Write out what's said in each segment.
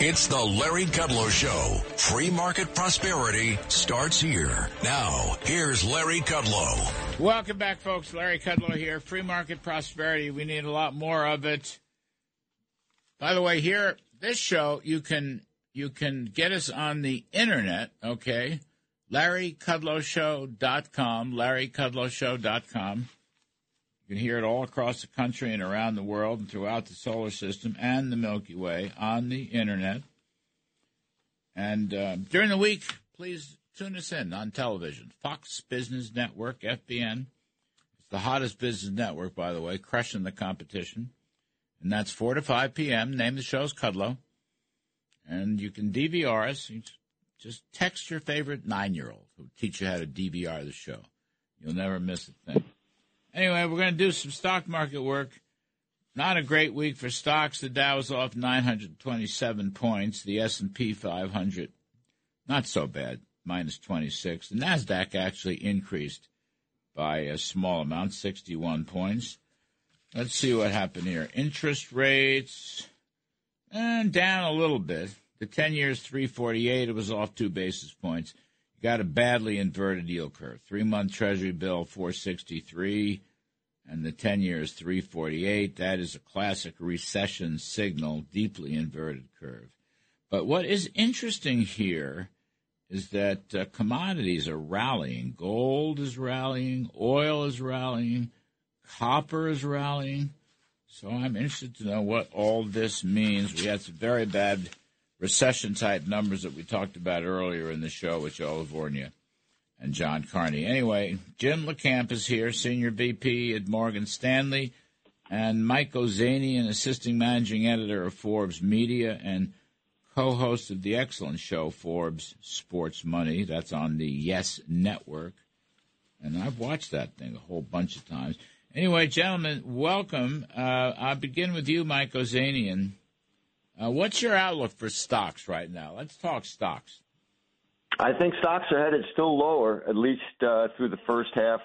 It's the Larry Kudlow Show. Free market prosperity starts here. Now, here's Larry Kudlow. Welcome back, folks. Larry Kudlow here. Free market prosperity. We need a lot more of it. By the way, here, this show, you can you can get us on the internet, okay? LarryKudlowShow.com, LarryKudlowShow.com. You can hear it all across the country and around the world and throughout the solar system and the Milky Way on the internet. And uh, during the week, please tune us in on television. Fox Business Network, FBN. It's the hottest business network, by the way, crushing the competition. And that's 4 to 5 p.m. Name of the show's Kudlow. And you can DVR us. Just text your favorite nine year old who teach you how to DVR the show. You'll never miss a thing. Anyway, we're going to do some stock market work. Not a great week for stocks. The Dow is off 927 points. The S&P 500, not so bad, minus 26. The Nasdaq actually increased by a small amount, 61 points. Let's see what happened here. Interest rates and down a little bit. The 10 years 348, it was off 2 basis points. Got a badly inverted yield curve. 3-month treasury bill 463 and the 10 years 348. That is a classic recession signal, deeply inverted curve. But what is interesting here is that uh, commodities are rallying. Gold is rallying, oil is rallying, copper is rallying. So I'm interested to know what all this means. We had some very bad recession type numbers that we talked about earlier in the show with Joe Lavorgna and John Carney. Anyway, Jim LaCamp is here, Senior VP at Morgan Stanley, and Mike Ozanian, Assisting Managing Editor of Forbes Media and co-host of the excellent show Forbes Sports Money. That's on the Yes Network. And I've watched that thing a whole bunch of times. Anyway, gentlemen, welcome. Uh, I'll begin with you, Mike Ozanian. Uh, what's your outlook for stocks right now? Let's talk stocks. I think stocks are headed still lower, at least uh, through the first half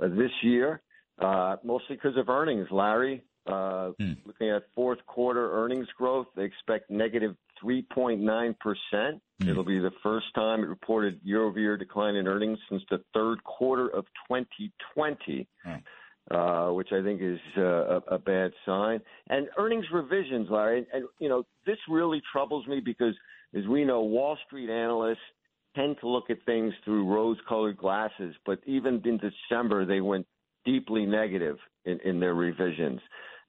of this year, uh, mostly because of earnings, Larry. Uh, hmm. Looking at fourth quarter earnings growth, they expect negative 3.9%. Hmm. It'll be the first time it reported year over year decline in earnings since the third quarter of 2020. Hmm. Uh, which I think is uh, a, a bad sign. And earnings revisions, Larry, and, and you know this really troubles me because, as we know, Wall Street analysts tend to look at things through rose-colored glasses. But even in December, they went deeply negative in, in their revisions.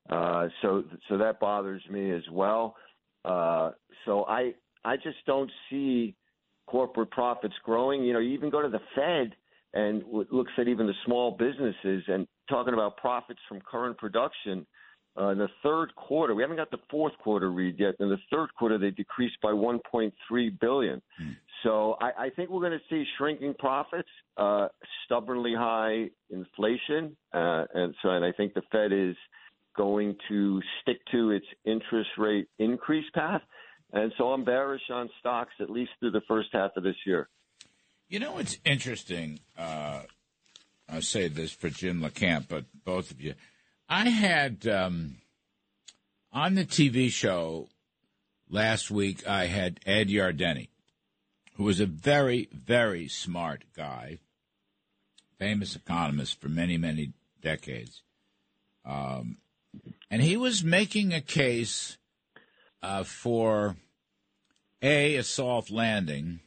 Uh, so, so that bothers me as well. Uh, so I, I just don't see corporate profits growing. You know, you even go to the Fed and looks at even the small businesses and talking about profits from current production. Uh, in the third quarter, we haven't got the fourth quarter read yet. In the third quarter, they decreased by 1.3 billion. Hmm. So I, I, think we're going to see shrinking profits, uh, stubbornly high inflation, uh, and so and I think the Fed is going to stick to its interest rate increase path. And so I'm bearish on stocks at least through the first half of this year. You know, it's interesting. I'll say this for Jim LaCamp, but both of you. I had um, on the TV show last week, I had Ed Yardeni, who was a very, very smart guy, famous economist for many, many decades. Um, and he was making a case uh, for A, a soft landing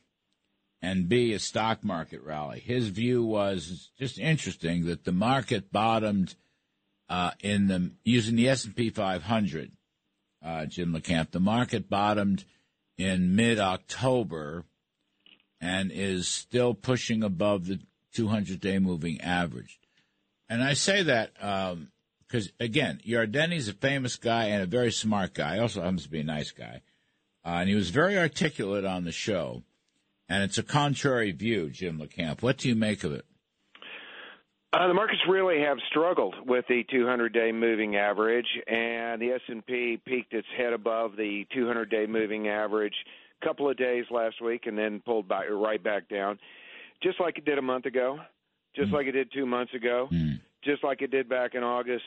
and B, a stock market rally. His view was just interesting that the market bottomed uh, in the using the S and P 500. Uh, Jim LaCamp, the market bottomed in mid October and is still pushing above the 200 day moving average. And I say that because, um, again, Yardeni's a famous guy and a very smart guy. He Also happens to be a nice guy. uh, and he was very articulate on the show. And it's a contrary view, Jim LaCamp. What do you make of it? Uh, the markets really have struggled with the 200-day moving average, and the S&P peaked its head above the 200-day moving average a couple of days last week, and then pulled back right back down, just like it did a month ago, just mm. like it did two months ago, mm. just like it did back in August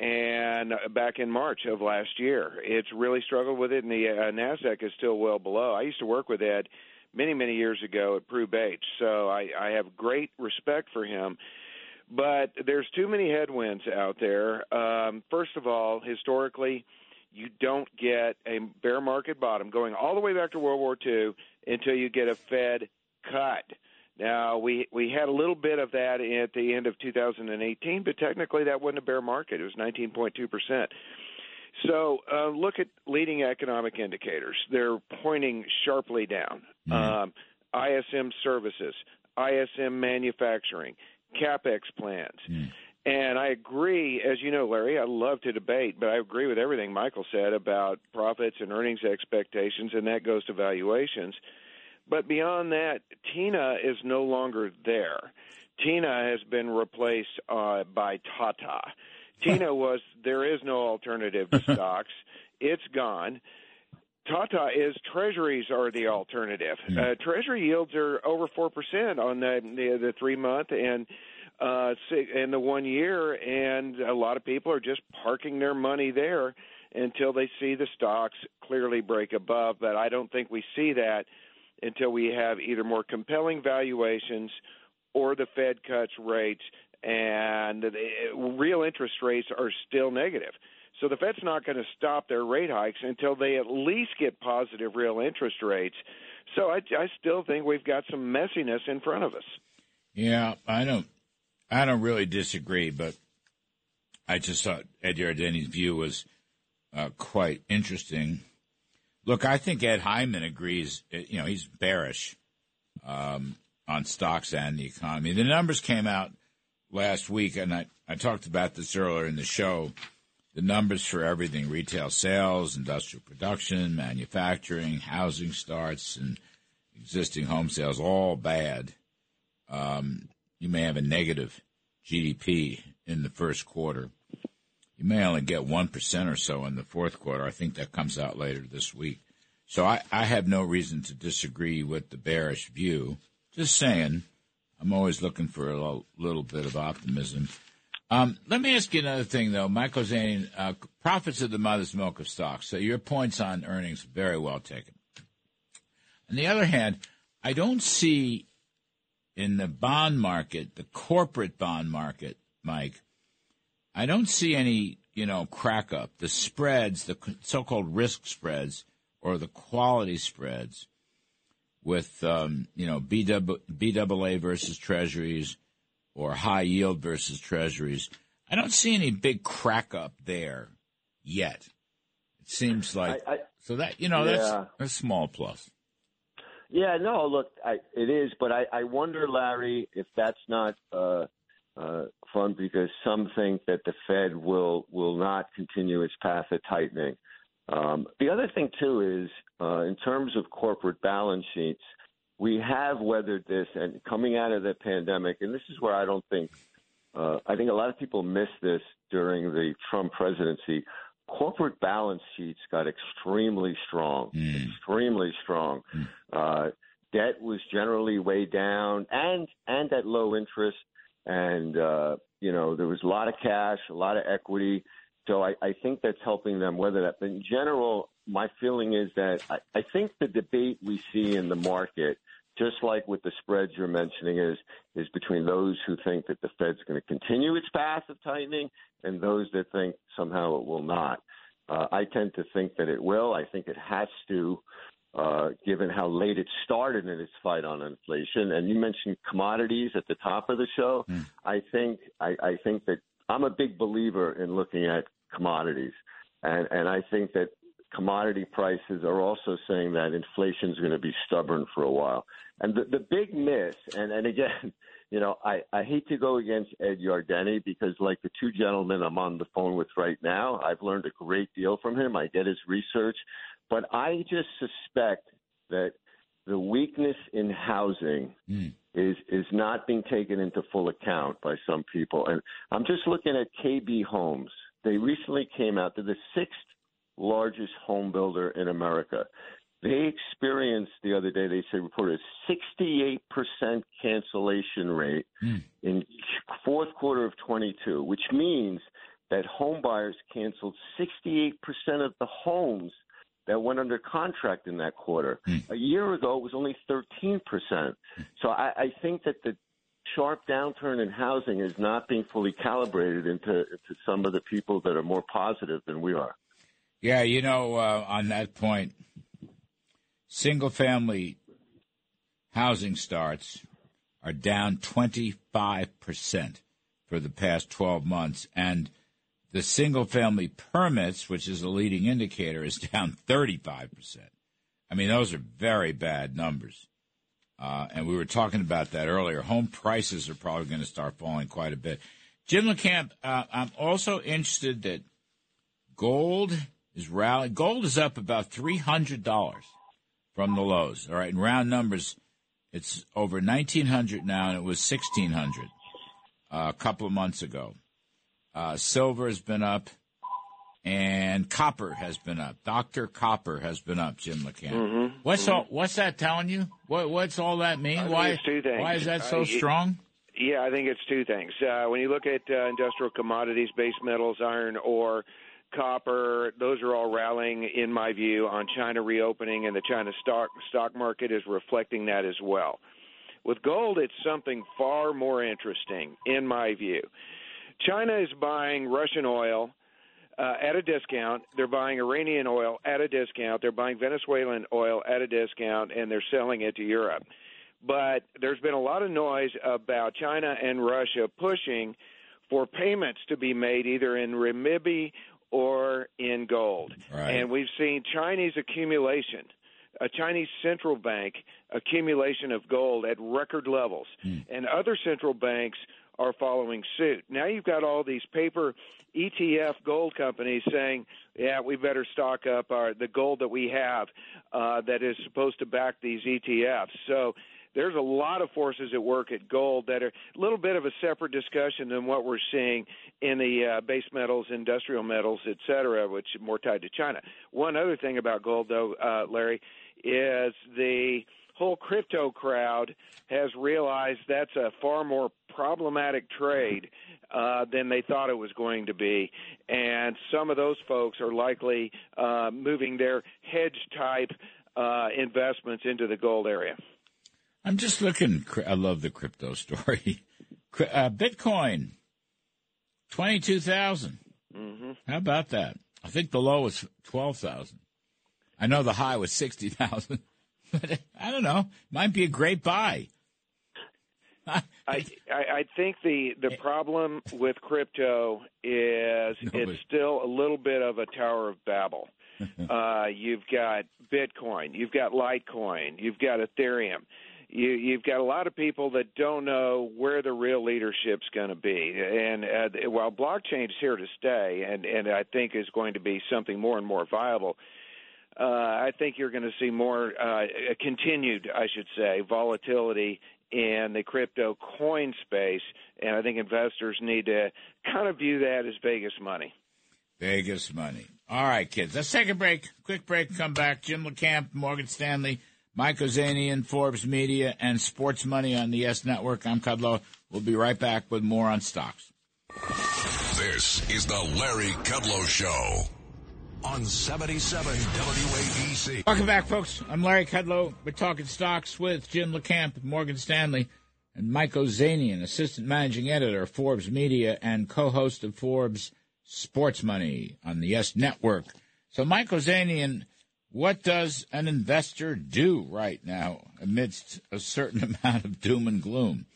and back in March of last year. It's really struggled with it, and the uh, Nasdaq is still well below. I used to work with Ed many, many years ago at Pru-Bache, so I, I have great respect for him but there's too many headwinds out there. Um, first of all, historically, you don't get a bear market bottom going all the way back to World War II until you get a Fed cut. Now we we had a little bit of that at the end of 2018, but technically that wasn't a bear market. It was 19.2 percent. So uh, look at leading economic indicators; they're pointing sharply down. Mm-hmm. Um, ISM services, ISM manufacturing, capex plans. Mm. And I agree, as you know, Larry, I love to debate, but I agree with everything Michael said about profits and earnings expectations, and that goes to valuations. But beyond that, Tina is no longer there. Tina has been replaced uh, by Tata. Tina was there is no alternative to stocks. It's gone. Tata is treasuries are the alternative. Mm. Uh, treasury yields are over four percent on the, the the three month and uh and the one year, and a lot of people are just parking their money there until they see the stocks clearly break above. But I don't think we see that until we have either more compelling valuations or the Fed cuts rates, and the real interest rates are still negative. So the Fed's not going to stop their rate hikes until they at least get positive real interest rates. So I, I still think we've got some messiness in front of us. Yeah, I don't, I don't really disagree, but I just thought Ed Yardeni's view was uh, quite interesting. Look, I think Ed Hyman agrees. Uh, you know, he's bearish um, on stocks and the economy. The numbers came out last week, and I, I talked about this earlier in the show the numbers for everything retail sales, industrial production, manufacturing, housing starts, and existing home sales all bad. Um, you may have a negative GDP in the first quarter. You may only get 1% or so in the fourth quarter. I think that comes out later this week. So I, I have no reason to disagree with the bearish view. Just saying, I'm always looking for a little, bit of optimism. Um, let me ask you another thing, though. Michael Zane, uh, profits of the mother's milk of stocks. So your points on earnings, very well taken. On the other hand, I don't see in the bond market, the corporate bond market, Mike, I don't see any, you know, crack up. The spreads, the so-called risk spreads or the quality spreads with, um, you know, BAA versus treasuries, or high yield versus treasuries. I don't see any big crack up there yet. It seems like I, I, so that you know yeah. that's a small plus. Yeah, no, look, I, it is, but I, I wonder, Larry, if that's not uh, uh, fun because some think that the Fed will will not continue its path of tightening. Um, the other thing too is uh, in terms of corporate balance sheets we have weathered this, and coming out of the pandemic, and this is where I don't think uh, I think a lot of people missed this during the Trump presidency. Corporate balance sheets got extremely strong, mm. extremely strong. Mm. Uh, debt was generally way down, and and at low interest, and uh, you know there was a lot of cash, a lot of equity. So I, I think that's helping them weather that. But in general, my feeling is that I, I think the debate we see in the market, just like with the spreads you're mentioning, is is between those who think that the Fed's going to continue its path of tightening and those that think somehow it will not. Uh, I tend to think that it will. I think it has to, uh, given how late it started in its fight on inflation. And you mentioned commodities at the top of the show. Mm. I think I, I think that I'm a big believer in looking at commodities. And, and I think that commodity prices are also saying that inflation is going to be stubborn for a while. And the, the big miss, and, and again, you know, I, I hate to go against Ed Yardeni because, like the two gentlemen I'm on the phone with right now, I've learned a great deal from him. I get his research. But I just suspect that the weakness in housing Mm. is is not being taken into full account by some people. And I'm just looking at KB Homes. They recently came out. They're the sixth largest home builder in America. They experienced the other day. They said reported a 68% cancellation rate Mm. in fourth quarter of 22, which means that home buyers canceled 68% of the homes that went under contract in that quarter. A year ago, it was only 13%. So I, I think that the sharp downturn in housing is not being fully calibrated into, into some of the people that are more positive than we are. Yeah, you know, uh, on that point, single family housing starts are down 25% for the past 12 months. And the single family permits, which is a leading indicator, is down 35%. I mean, those are very bad numbers. Uh, and we were talking about that earlier. Home prices are probably going to start falling quite a bit. Jim LaCamp, uh, I'm also interested that gold is rallying. Gold is up about three hundred dollars from the lows. All right, in round numbers, it's over nineteen hundred now, and it was sixteen hundred uh, a couple of months ago. Uh, silver has been up, and copper has been up. Doctor Copper has been up. Jim LaCamp. Mm-hmm. What's all? What's that telling you? What What's all that mean? Why? it's two things. Why is that so Uh, strong? Yeah, I think it's two things. Uh, when you look at uh, industrial commodities, base metals, iron ore, copper, those are all rallying, in my view, on China reopening, and the China stock stock market is reflecting that as well. With gold, it's something far more interesting, in my view. China is buying Russian oil uh, at a discount. They're buying Iranian oil at a discount. They're buying Venezuelan oil at a discount, and they're selling it to Europe. But there's been a lot of noise about China and Russia pushing for payments to be made either in renminbi or in gold. Right. And we've seen Chinese accumulation, a Chinese central bank accumulation of gold at record levels, and other central banks are following suit. Now you've got all these paper ETF gold companies saying, "Yeah, we better stock up our the gold that we have uh, that is supposed to back these ETFs." So there's a lot of forces at work at gold that are a little bit of a separate discussion than what we're seeing in the uh, base metals, industrial metals, et cetera, which are more tied to China. One other thing about gold, though, uh, Larry, is the whole crypto crowd has realized that's a far more problematic trade uh, than they thought it was going to be. And some of those folks are likely uh, moving their hedge type uh, investments into the gold area. I'm just looking. I love the crypto story. Uh, Bitcoin, 22,000. Mm-hmm. How about that? I think the low was twelve thousand. I know the high was sixty thousand, but I don't know. Might be a great buy. I, I I think the the problem with crypto is No, it's still a little bit of a Tower of Babel. uh, you've got Bitcoin, you've got Litecoin, you've got Ethereum. You, you've got a lot of people that don't know where the real leadership's going to be, and uh, while blockchain is here to stay, and and I think is going to be something more and more viable, uh, I think you're going to see more uh, continued, I should say, volatility in the crypto coin space, and I think investors need to kind of view that as Vegas money. Vegas money. All right, kids. Let's take a break. Quick break. Come back. Jim LaCamp, Morgan Stanley, Mike Ozanian, Forbes Media, and Sports Money on the Yes Network. I'm Kudlow. We'll be right back with more on stocks. This is the Larry Kudlow Show on 77 WABC. Welcome back, folks. I'm Larry Kudlow. We're talking stocks with Jim LaCamp Morgan Stanley and Mike Ozanian, assistant managing editor of Forbes Media and co-host of Forbes Sports Money on the Yes Network. So, Mike Ozanian, what does an investor do right now amidst a certain amount of doom and gloom?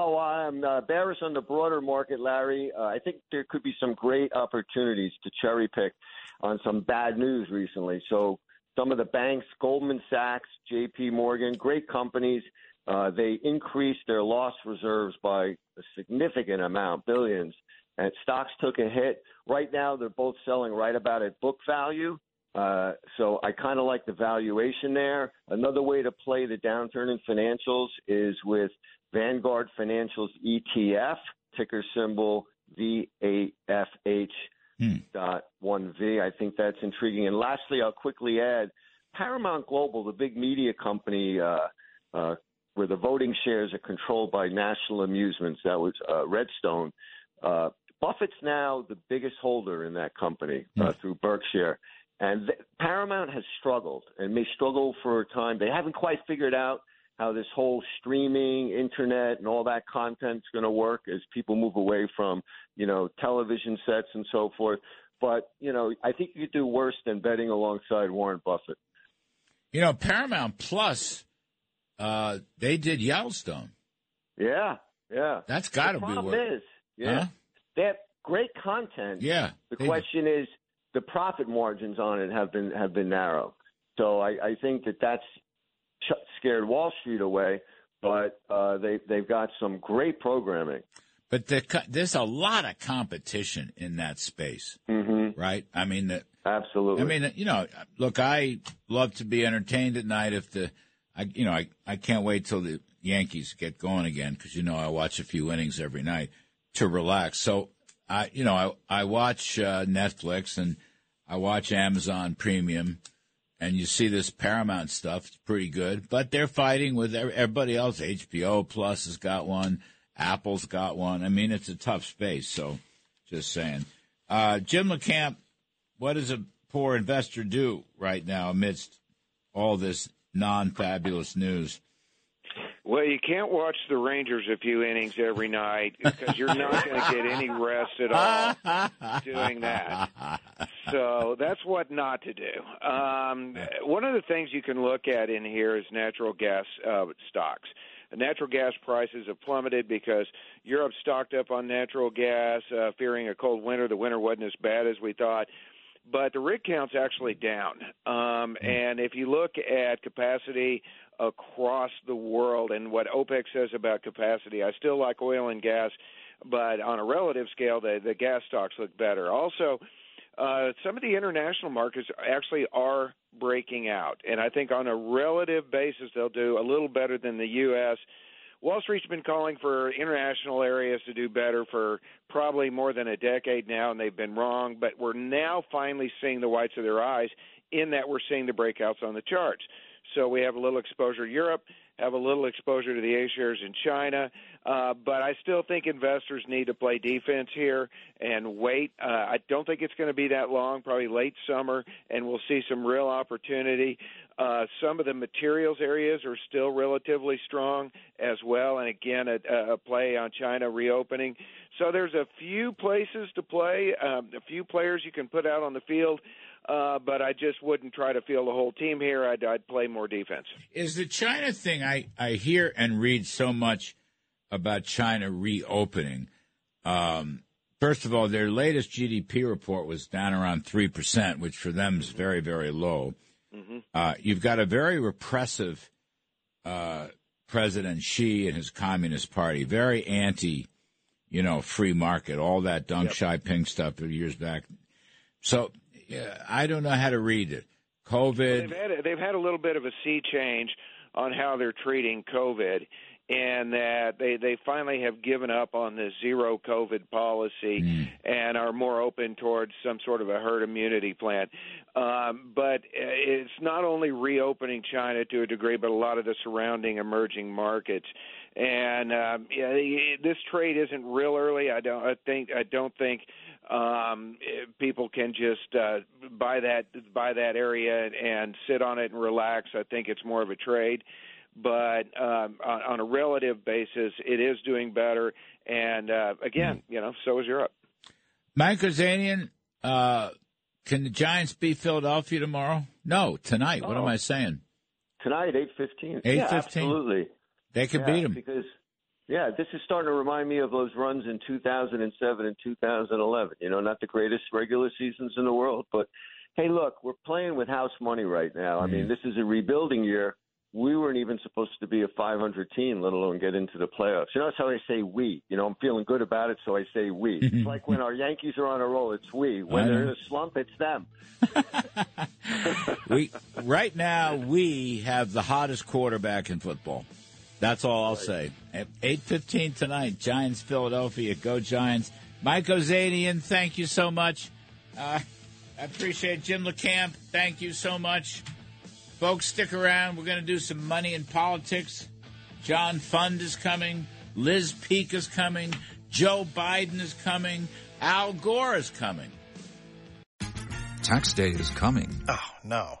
Well, I'm uh, bearish on the broader market, Larry. Uh, I think there could be some great opportunities to cherry pick on some bad news recently. So, some of the banks, Goldman Sachs, J.P. Morgan, great companies. Uh, they increased their loss reserves by a significant amount, billions, and stocks took a hit. Right now, they're both selling right about at book value. Uh, so I kind of like the valuation there. Another way to play the downturn in financials is with Vanguard Financials ETF, ticker symbol VAFH hmm. dot one V. I think that's intriguing. And lastly, I'll quickly add Paramount Global, the big media company uh, uh, where the voting shares are controlled by National Amusements, that was uh, Redstone. Uh, Buffett's now the biggest holder in that company uh, hmm. through Berkshire. And th- Paramount has struggled and may struggle for a time. They haven't quite figured out how this whole streaming, internet, and all that content is going to work as people move away from, you know, television sets and so forth. But, you know, I think you could do worse than betting alongside Warren Buffett. You know, Paramount Plus, uh, they did Yellowstone. Yeah, yeah. That's got to be what. problem is, yeah, huh? they have great content. Yeah. The question is, the profit margins on it have been have been narrow. So I, I think that that's scared Wall Street away. But uh, they they've got some great programming. But the, there's a lot of competition in that space, mm-hmm. right? I mean, the, absolutely. I mean, you know, look, I love to be entertained at night. If the, I, you know, I, I can't wait till the Yankees get going again because you know I watch a few innings every night to relax. So I, you know, I, I watch uh, Netflix and I watch Amazon Premium, and you see this Paramount stuff. It's pretty good, but they're fighting with everybody else. HBO Plus has got one. Apple's got one. I mean, it's a tough space. So, just saying. Uh, Jim LaCamp, what does a poor investor do right now amidst all this non-fabulous news? Well, you can't watch the Rangers a few innings every night because you're not going to get any rest at all doing that. So that's what not to do. Um, one of the things you can look at in here is natural gas uh, stocks. Natural gas prices have plummeted because Europe stocked up on natural gas, uh, fearing a cold winter. The winter wasn't as bad as we thought but the rig count's actually down. Um, hmm. and if you look at capacity across the world and what OPEC says about capacity. I still like oil and gas, but on a relative scale, the, the gas stocks look better. Also, uh, some of the international markets actually are breaking out, and I think on a relative basis, they'll do a little better than the U.S. Wall Street's been calling for international areas to do better for probably more than a decade now, and they've been wrong. But we're now finally seeing the whites of their eyes in that we're seeing the breakouts on the charts. So we have a little exposure to Europe, have a little exposure to the A shares in China. Uh, but I still think investors need to play defense here and wait. Uh, I don't think it's going to be that long, probably late summer, and we'll see some real opportunity. Uh, some of the materials areas are still relatively strong as well, and again, a, a play on China reopening. So there's a few places to play, um, a few players you can put out on the field. Uh, but I just wouldn't try to field the whole team here. I'd, I'd play more defense. Is the China thing? I, I hear and read so much about China reopening. Um, first of all, their latest GDP report was down around three percent, which for them is very very low. Mm-hmm. Uh, you've got a very repressive uh, President Xi and his Communist Party, very anti, you know, free market, all that Deng yep. Xiaoping stuff years back. So I don't know how to read it. COVID. Well, they've, had, they've had a little bit of a sea change on how they're treating COVID, and that they they finally have given up on the zero COVID policy mm. and are more open towards some sort of a herd immunity plan. Um, but it's not only reopening China to a degree, but a lot of the surrounding emerging markets. And um, yeah, this trade isn't real early. I don't. I think. I don't think um, people can just uh, buy that buy that area and, and sit on it and relax. I think it's more of a trade, but um, on, on a relative basis, it is doing better. And uh, again, hmm. you know, so is Europe. Mike Ozanian, uh, can the Giants beat Philadelphia tomorrow? No, tonight. Oh. What am I saying? Tonight, eight fifteen. Eight fifteen. Absolutely. They could yeah, beat them because yeah, this is starting to remind me of those runs in 2007 and 2011. You know, not the greatest regular seasons in the world, but hey, look, we're playing with house money right now. I mean, mm. this is a rebuilding year. we weren't even supposed to be a 500 team, let alone get into the playoffs. You know, that's how I say we. You know, I'm feeling good about it, so I say we. it's like when our Yankees are on a roll, it's we. When they're in a slump, it's them. we right now we have the hottest quarterback in football. That's all I'll say. At eight fifteen tonight, Giants Philadelphia. Go Giants. Mike Ozanian, thank you so much. Uh, I appreciate Jim LaCamp. Thank you so much. Folks, stick around. We're going to do some money in politics. John Fund is coming. Liz Peek is coming. Joe Biden is coming. Al Gore is coming. Tax day is coming. Oh, no.